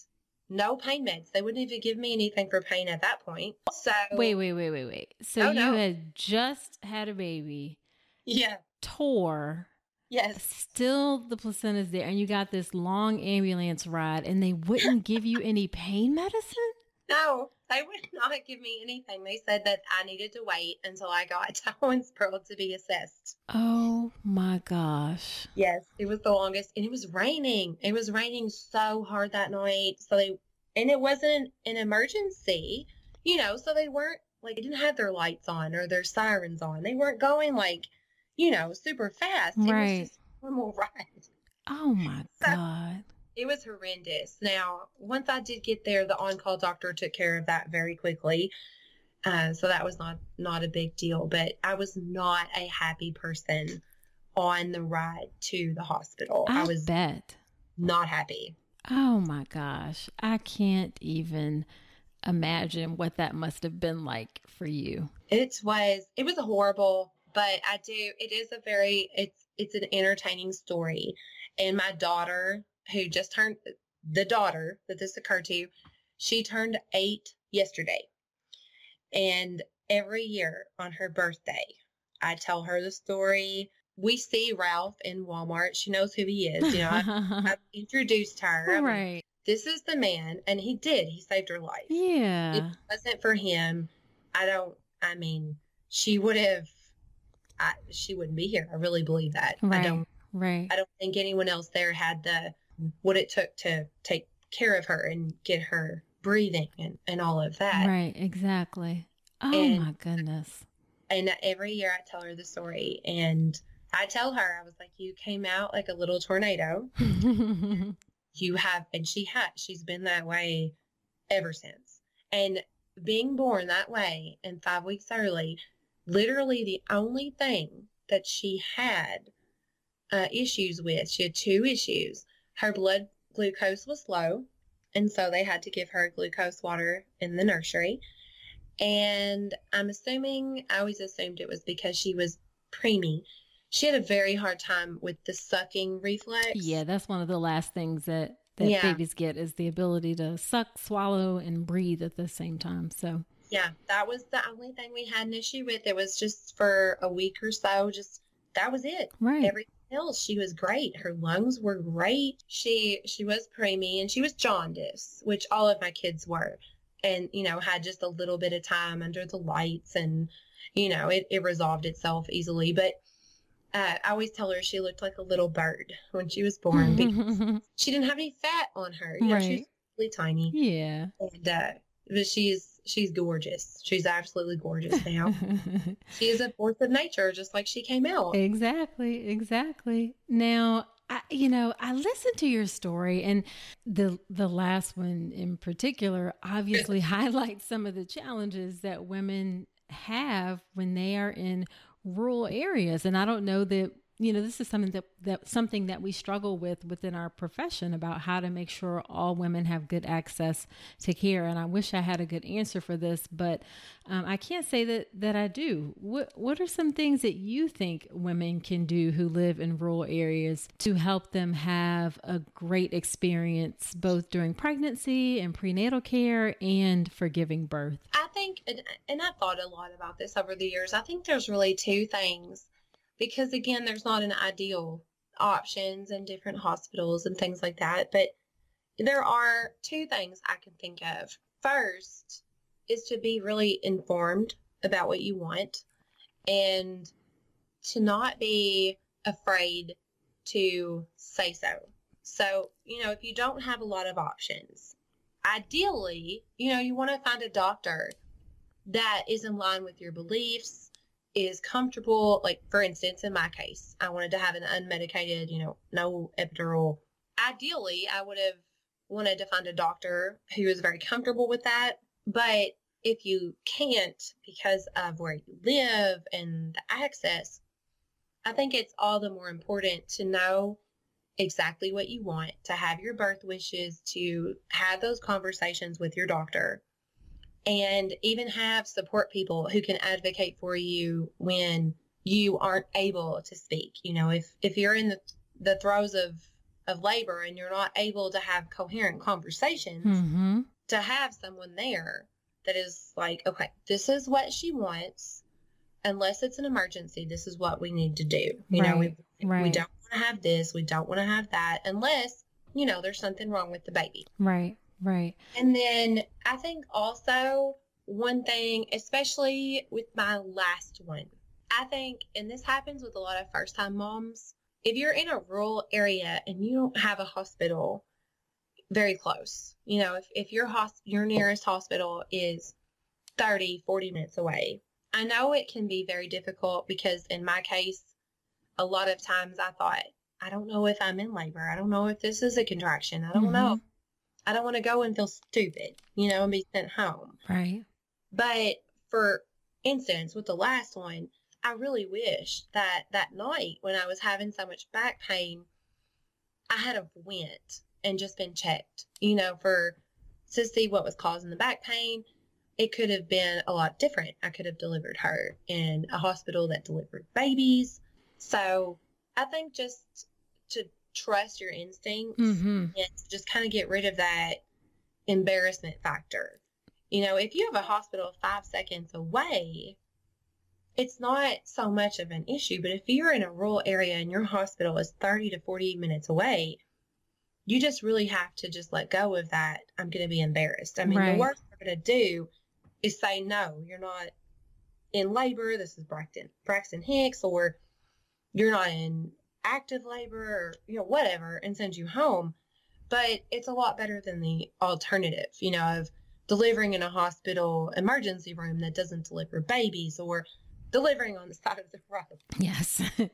no pain meds. They wouldn't even give me anything for pain at that point. So wait, wait, wait, wait, wait. So oh, you no. had just had a baby. Yeah. Tore. Yes. Still the placenta's there and you got this long ambulance ride and they wouldn't give you any pain medicine? No. They would not give me anything. They said that I needed to wait until I got to Owensboro to be assessed. Oh my gosh. Yes, it was the longest. And it was raining. It was raining so hard that night. So they, and it wasn't an emergency, you know, so they weren't like, they didn't have their lights on or their sirens on. They weren't going like, you know, super fast. It right. was just normal ride. Oh my so, God. It was horrendous. Now, once I did get there, the on-call doctor took care of that very quickly. Uh, so that was not not a big deal. But I was not a happy person on the ride to the hospital. I, I was bet not happy. Oh my gosh, I can't even imagine what that must have been like for you. It was it was horrible, but I do it is a very it's it's an entertaining story. And my daughter, who just turned the daughter that this occurred to, she turned eight yesterday. And every year on her birthday, I tell her the story. We see Ralph in Walmart. She knows who he is. You know, I've, I've introduced her. right. Mean, this is the man, and he did. He saved her life. Yeah. If it wasn't for him, I don't. I mean, she would have. I, she wouldn't be here. I really believe that. Right. I don't. Right. I don't think anyone else there had the what it took to take care of her and get her breathing and, and all of that. Right, exactly. Oh and, my goodness. And every year I tell her the story and I tell her, I was like, you came out like a little tornado. you have, and she had, she's been that way ever since. And being born that way and five weeks early, literally the only thing that she had uh, issues with, she had two issues. Her blood glucose was low and so they had to give her glucose water in the nursery. And I'm assuming, I always assumed it was because she was preemie. She had a very hard time with the sucking reflex. Yeah, that's one of the last things that, that yeah. babies get is the ability to suck, swallow, and breathe at the same time. So, yeah, that was the only thing we had an issue with. It was just for a week or so, just that was it. Right. Every else. She was great. Her lungs were great. She she was preemie and she was jaundice, which all of my kids were. And, you know, had just a little bit of time under the lights and, you know, it, it resolved itself easily. But uh, I always tell her she looked like a little bird when she was born because she didn't have any fat on her. You know, right. she's really tiny. Yeah. And uh, but she's she's gorgeous. She's absolutely gorgeous now. she is a force of nature, just like she came out. Exactly, exactly. Now, I, you know, I listened to your story, and the the last one in particular obviously highlights some of the challenges that women have when they are in rural areas. And I don't know that you know this is something that, that something that we struggle with within our profession about how to make sure all women have good access to care. And i wish i had a good answer for this but um, i can't say that that i do. What what are some things that you think women can do who live in rural areas to help them have a great experience both during pregnancy and prenatal care and for giving birth? I think and, and i've thought a lot about this over the years. I think there's really two things because again, there's not an ideal options and different hospitals and things like that. But there are two things I can think of. First is to be really informed about what you want and to not be afraid to say so. So, you know, if you don't have a lot of options, ideally, you know, you want to find a doctor that is in line with your beliefs, is comfortable, like for instance, in my case, I wanted to have an unmedicated, you know, no epidural. Ideally, I would have wanted to find a doctor who is very comfortable with that. But if you can't because of where you live and the access, I think it's all the more important to know exactly what you want, to have your birth wishes, to have those conversations with your doctor and even have support people who can advocate for you when you aren't able to speak. You know, if if you're in the the throes of of labor and you're not able to have coherent conversations, mm-hmm. to have someone there that is like, okay, this is what she wants. Unless it's an emergency, this is what we need to do. You right. know, we right. we don't want to have this, we don't want to have that, unless you know there's something wrong with the baby. Right. Right. And then I think also one thing, especially with my last one, I think, and this happens with a lot of first time moms, if you're in a rural area and you don't have a hospital very close, you know, if, if your hosp- your nearest hospital is 30, 40 minutes away, I know it can be very difficult because in my case, a lot of times I thought I don't know if I'm in labor. I don't know if this is a contraction. I don't mm-hmm. know. I don't want to go and feel stupid, you know, and be sent home. Right. But for instance, with the last one, I really wish that that night when I was having so much back pain, I had have went and just been checked, you know, for to see what was causing the back pain. It could have been a lot different. I could have delivered her in a hospital that delivered babies. So I think just to trust your instincts mm-hmm. and just kind of get rid of that embarrassment factor. You know, if you have a hospital five seconds away, it's not so much of an issue. But if you're in a rural area and your hospital is 30 to 40 minutes away, you just really have to just let go of that. I'm going to be embarrassed. I mean, right. the worst we're going to do is say, no, you're not in labor. This is Braxton, Braxton Hicks, or you're not in active labor, or, you know, whatever, and send you home. But it's a lot better than the alternative, you know, of delivering in a hospital emergency room that doesn't deliver babies or delivering on the side of the road. Yes.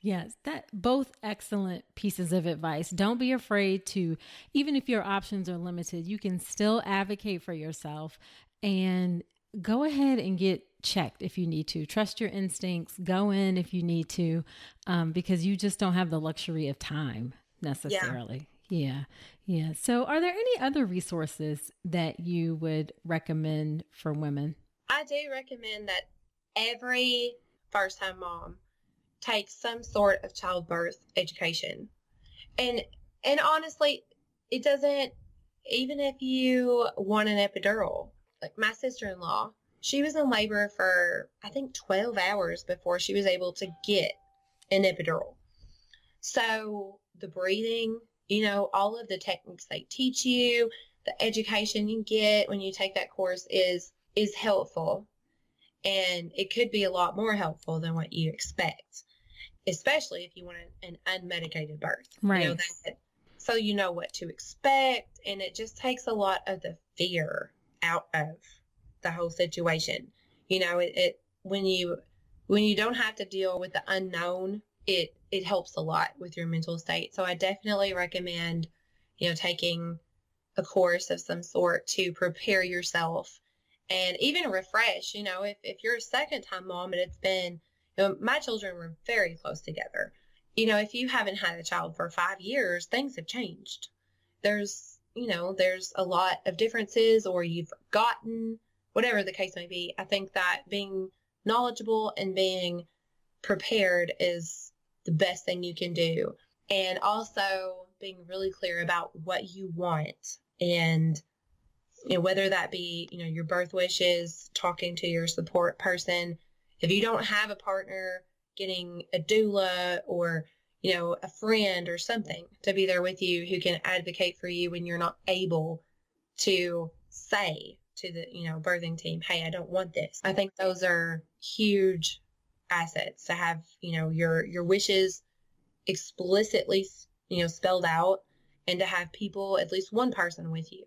yes, that both excellent pieces of advice. Don't be afraid to even if your options are limited, you can still advocate for yourself and go ahead and get checked if you need to. Trust your instincts. Go in if you need to, um, because you just don't have the luxury of time necessarily. Yeah. yeah. Yeah. So, are there any other resources that you would recommend for women? I do recommend that every first time mom takes some sort of childbirth education. And and honestly, it doesn't even if you want an epidural. Like my sister-in-law, she was in labor for I think 12 hours before she was able to get an epidural. So the breathing, you know, all of the techniques they teach you, the education you get when you take that course is is helpful and it could be a lot more helpful than what you expect, especially if you want an, unmedicated birth. Right. You know, that, so you know what to expect, and it just takes a lot of the fear out of the whole situation. You know, it, it when you when you don't have to deal with the unknown, it it helps a lot with your mental state. So I definitely recommend, you know, taking a course of some sort to prepare yourself and even refresh. You know, if, if you're a second time mom and it's been, you know, my children were very close together. You know, if you haven't had a child for five years, things have changed. There's, you know, there's a lot of differences or you've forgotten, whatever the case may be. I think that being knowledgeable and being prepared is the best thing you can do. And also being really clear about what you want and you know, whether that be, you know, your birth wishes, talking to your support person. If you don't have a partner, getting a doula or, you know, a friend or something to be there with you who can advocate for you when you're not able to say to the, you know, birthing team, hey, I don't want this. I think those are huge assets to have, you know, your your wishes explicitly, you know, spelled out and to have people, at least one person with you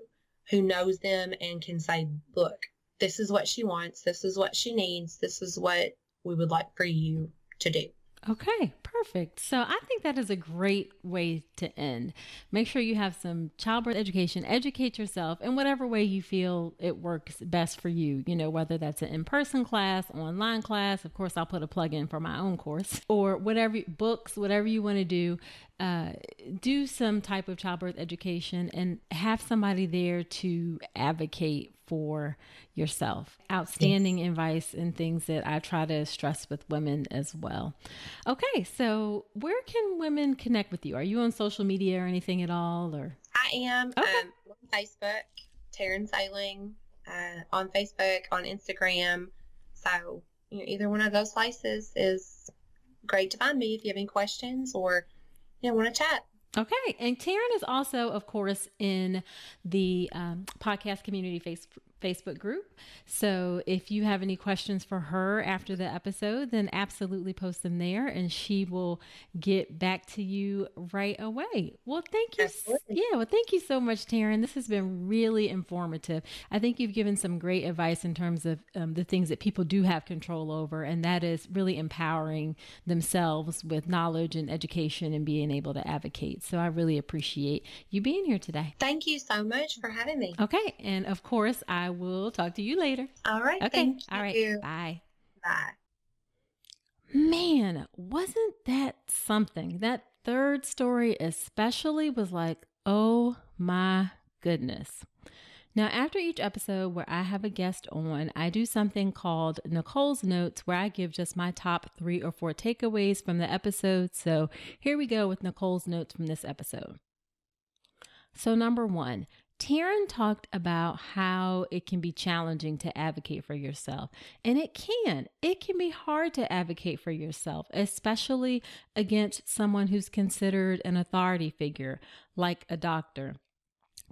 who knows them and can say, look, this is what she wants. This is what she needs. This is what we would like for you to do. Okay, perfect. So I think that is a great way to end. Make sure you have some childbirth education, educate yourself in whatever way you feel it works best for you. You know, whether that's an in person class, online class, of course, I'll put a plug in for my own course, or whatever books, whatever you want to do. Uh, do some type of childbirth education and have somebody there to advocate for yourself. Outstanding yes. advice and things that I try to stress with women as well. Okay, so where can women connect with you? Are you on social media or anything at all? Or I am okay. um, on Facebook, Tarynn Saling, uh, on Facebook, on Instagram. So you know, either one of those places is great to find me if you have any questions or you know want to chat. Okay. And Tarynn is also, of course, in the um, podcast community face- Facebook group. So if you have any questions for her after the episode, then absolutely post them there and she will get back to you right away. Well, thank you. Absolutely. Yeah, well, thank you so much, Tarynn. This has been really informative. I think you've given some great advice in terms of um, the things that people do have control over, and that is really empowering themselves with knowledge and education and being able to advocate. So I really appreciate you being here today. Thank you so much for having me. Okay. And of course, I will talk to you later. All right. Okay. All right. You. Bye. Bye. Man, wasn't that something? That third story, especially, was like, oh my goodness. Now, after each episode where I have a guest on, I do something called Nicole's Notes, where I give just my top three or four takeaways from the episode. So here we go with Nicole's Notes from this episode. So, number one, Tarynn talked about how it can be challenging to advocate for yourself. And it can. It can be hard to advocate for yourself, especially against someone who's considered an authority figure like a doctor.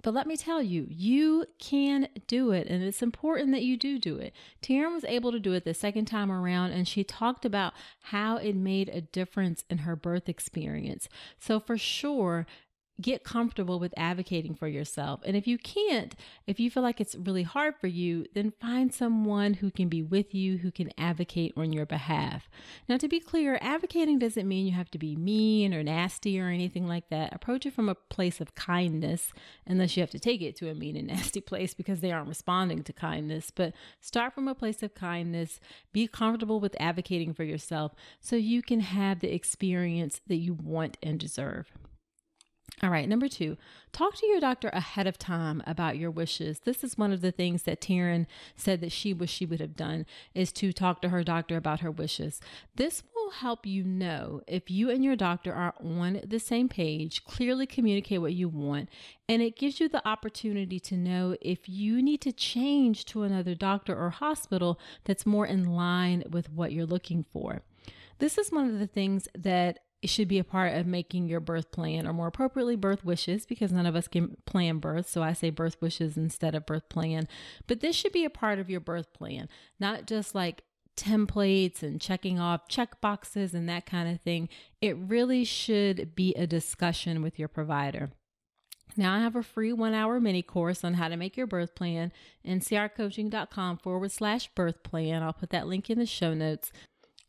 But let me tell you, you can do it, and it's important that you do do it. Tarynn was able to do it the second time around, and she talked about how it made a difference in her birth experience. So, for sure, get comfortable with advocating for yourself. And if you can't, if you feel like it's really hard for you, then find someone who can be with you, who can advocate on your behalf. Now, to be clear, advocating doesn't mean you have to be mean or nasty or anything like that. Approach it from a place of kindness, unless you have to take it to a mean and nasty place because they aren't responding to kindness. But start from a place of kindness. Be comfortable with advocating for yourself so you can have the experience that you want and deserve. All right, number two, talk to your doctor ahead of time about your wishes. This is one of the things that Tarynn said that she wished she would have done is to talk to her doctor about her wishes. This will help you know if you and your doctor are on the same page, clearly communicate what you want, and it gives you the opportunity to know if you need to change to another doctor or hospital that's more in line with what you're looking for. This is one of the things that it should be a part of making your birth plan, or more appropriately, birth wishes, because none of us can plan birth. So I say birth wishes instead of birth plan. But this should be a part of your birth plan, not just like templates and checking off check boxes and that kind of thing. It really should be a discussion with your provider. Now, I have a free one hour mini course on how to make your birth plan, ncrcoaching.com forward slash birth plan. I'll put that link in the show notes.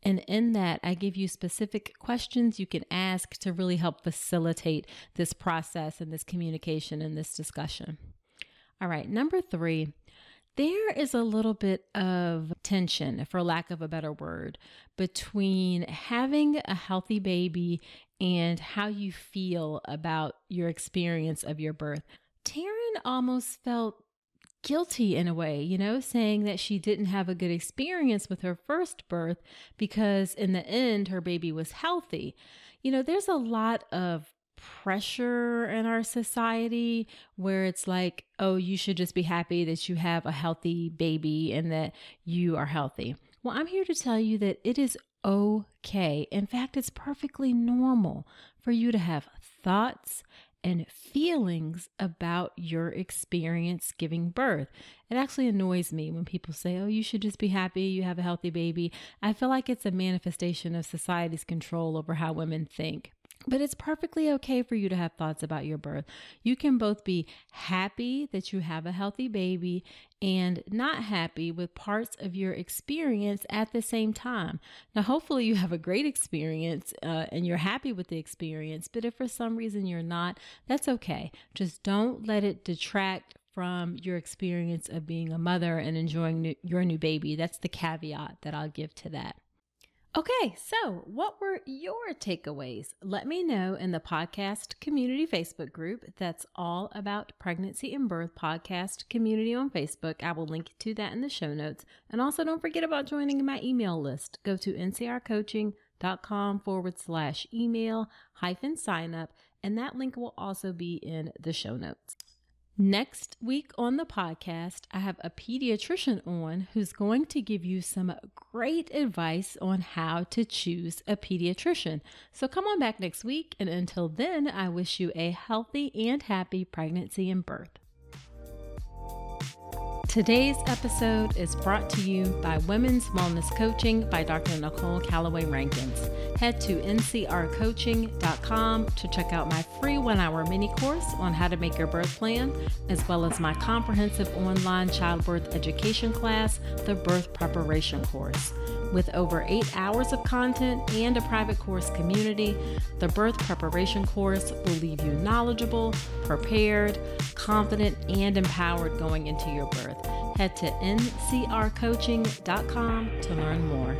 And in that, I give you specific questions you can ask to really help facilitate this process and this communication and this discussion. All right, number three, there is a little bit of tension, for lack of a better word, between having a healthy baby and how you feel about your experience of your birth. Tarynn almost felt guilty in a way, you know, saying that she didn't have a good experience with her first birth because in the end her baby was healthy. You know, there's a lot of pressure in our society where it's like, oh, you should just be happy that you have a healthy baby and that you are healthy. Well, I'm here to tell you that it is okay. In fact, it's perfectly normal for you to have thoughts and feelings about your experience giving birth. It actually annoys me when people say, Oh, you should just be happy you have a healthy baby. I feel like it's a manifestation of society's control over how women think. But it's perfectly okay for you to have thoughts about your birth. You can both be happy that you have a healthy baby and not happy with parts of your experience at the same time. Now, hopefully, you have a great experience uh, and you're happy with the experience. But if for some reason you're not, that's okay. Just don't let it detract from your experience of being a mother and enjoying new, your new baby. That's the caveat that I'll give to that. Okay, so what were your takeaways? Let me know in the podcast community Facebook group that's all about pregnancy and birth podcast community on Facebook. I will link to that in the show notes. And also don't forget about joining my email list. Go to ncrcoaching.com forward slash email hyphen sign up, and that link will also be in the show notes. Next week on the podcast, I have a pediatrician on who's going to give you some great advice on how to choose a pediatrician. So come on back next week, and until then, I wish you a healthy and happy pregnancy and birth. Today's episode is brought to you by Women's Wellness Coaching by Dr. Nicole Calloway Rankins. Head to ncrcoaching.com to check out my free one hour mini course on how to make your birth plan, as well as my comprehensive online childbirth education class, the Birth Preparation Course. With over eight hours of content and a private course community, the Birth Preparation Course will leave you knowledgeable, prepared, confident, and empowered going into your birth. Head to ncrcoaching.com to learn more.